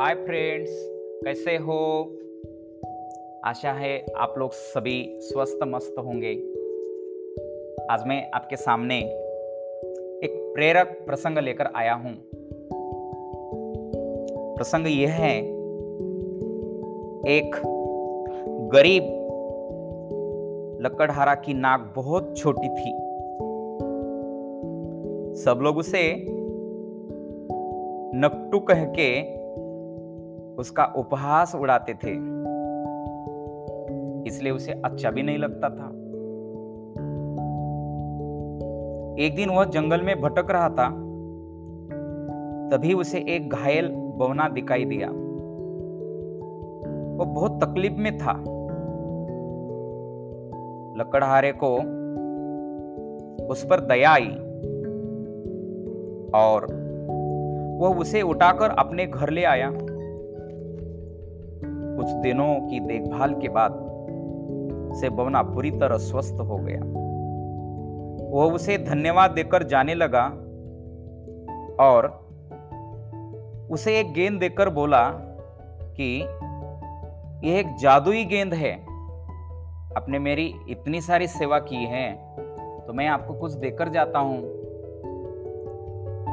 Hi friends कैसे हो? आशा है आप लोग सभी स्वस्थ मस्त होंगे। आज मैं आपके सामने एक प्रेरक प्रसंग लेकर आया हूँ। प्रसंग यह है, एक गरीब लकड़हारा की नाक बहुत छोटी थी। सब लोग उसे नकटू कह के उसका उपहास उड़ाते थे। इसलिए उसे अच्छा भी नहीं लगता था। एक दिन वह जंगल में भटक रहा था। तभी उसे एक घायल बवना दिखाई दिया। वो बहुत तकलीफ़ में था। लकड़हारे को उस पर दया आई और वह उसे उठाकर अपने घर ले आया। कुछ दिनों की देखभाल के बाद से बवना पूरी तरह स्वस्थ हो गया। वह उसे धन्यवाद देकर जाने लगा और उसे एक गेंद देकर बोला कि, यह एक जादुई गेंद है। आपने मेरी इतनी सारी सेवा की है तो मैं आपको कुछ देकर जाता हूँ।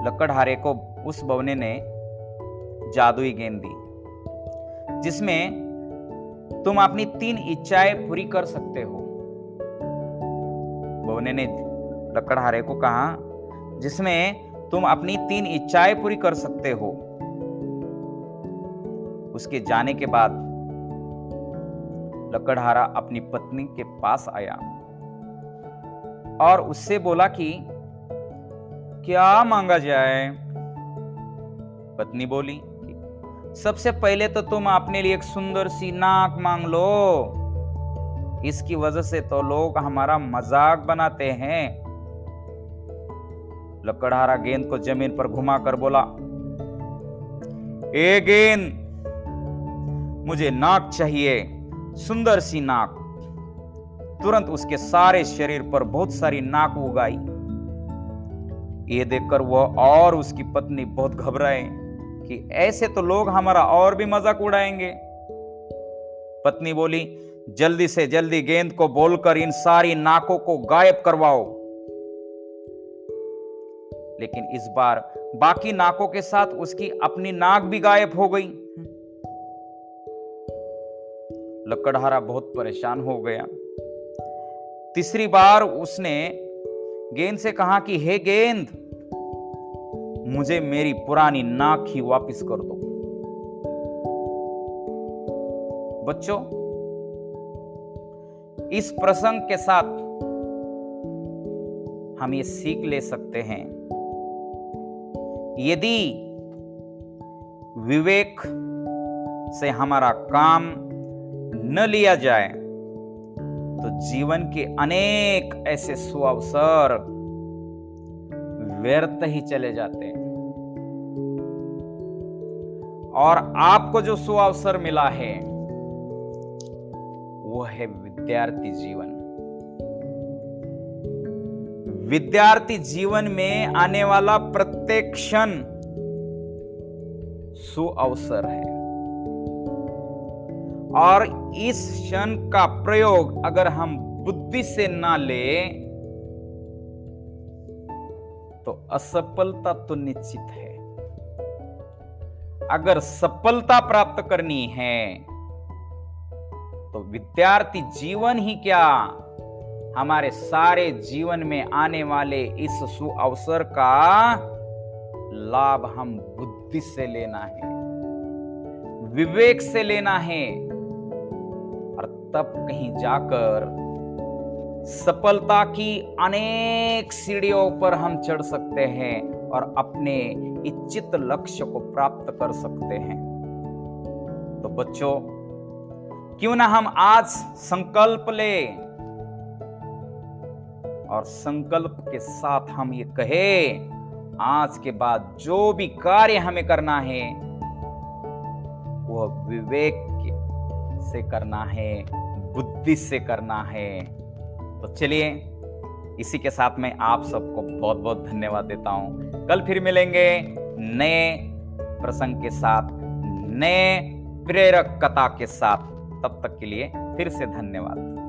लकड़हारे को उस बवने ने जादुई गेंद दी। जिसमें तुम अपनी तीन इच्छाएँ पूरी कर सकते हो। बोने ने लकड़हारे को कहा, जिसमें तुम अपनी तीन इच्छाएँ पूरी कर सकते हो। उसके जाने के बाद लकड़हारा अपनी पत्नी के पास आया और उससे बोला कि, क्या मांगा जाए? पत्नी बोली सबसे पहले तो तुम अपने लिए एक सुंदर सी नाक मांग लो। इसकी वजह से तो लोग हमारा मज़ाक बनाते हैं। लकड़हारा गेंद को ज़मीन पर घुमाकर बोला, ए गेंद, मुझे नाक चाहिए, सुंदर सी नाक। तुरंत उसके सारे शरीर पर बहुत सारी नाक उगाई। ये देखकर वह और उसकी पत्नी बहुत घबराए। कि ऐसे तो लोग हमारा और भी मज़ाक उड़ाएँगे। पत्नी बोली, जल्दी से जल्दी गेंद को बोलकर इन सारी नाकों को गायब करवाओ। लेकिन इस बार बाकी नाकों के साथ उसकी अपनी नाक भी गायब हो गई। लकड़हारा बहुत परेशान हो गया। तीसरी बार उसने गेंद से कहा कि, हे गेंद मुझे मेरी पुरानी नाक ही वापस कर दो। बच्चों, इस प्रसंग के साथ हम ये सीख ले सकते हैं। यदि विवेक से हमारा काम न लिया जाए तो जीवन के अनेक ऐसे सुअवसर व्यर्थ ही चले जाते हैं। और आपको जो सुअवसर मिला है, वो है विद्यार्थी जीवन। विद्यार्थी जीवन में आने वाला प्रत्येक क्षण सुअवसर है। और इस क्षण का प्रयोग अगर हम बुद्धि से ना ले तो असफलता तो निश्चित है। अगर सफलता प्राप्त करनी है तो विद्यार्थी जीवन ही क्या? हमारे सारे जीवन में आने वाले इस सुअवसर का लाभ हम बुद्धि से लेना है, विवेक से लेना है, और तब कहीं जाकर सफलता की अनेक सीढ़ियों पर हम चढ़ सकते हैं और अपने इच्छित लक्ष्य को प्राप्त कर सकते हैं। तो बच्चों, क्यों ना हम आज संकल्प ले? और संकल्प के साथ हम ये कहे, आज के बाद जो भी कार्य हमें करना है, वह विवेक से करना है, बुद्धि से करना है। तो चलिए, इसी के साथ मैं आप सबको बहुत बहुत धन्यवाद देता हूँ। कल फिर मिलेंगे नए प्रसंग के साथ, नए प्रेरक कथा के साथ। तब तक के लिए फिर से धन्यवाद।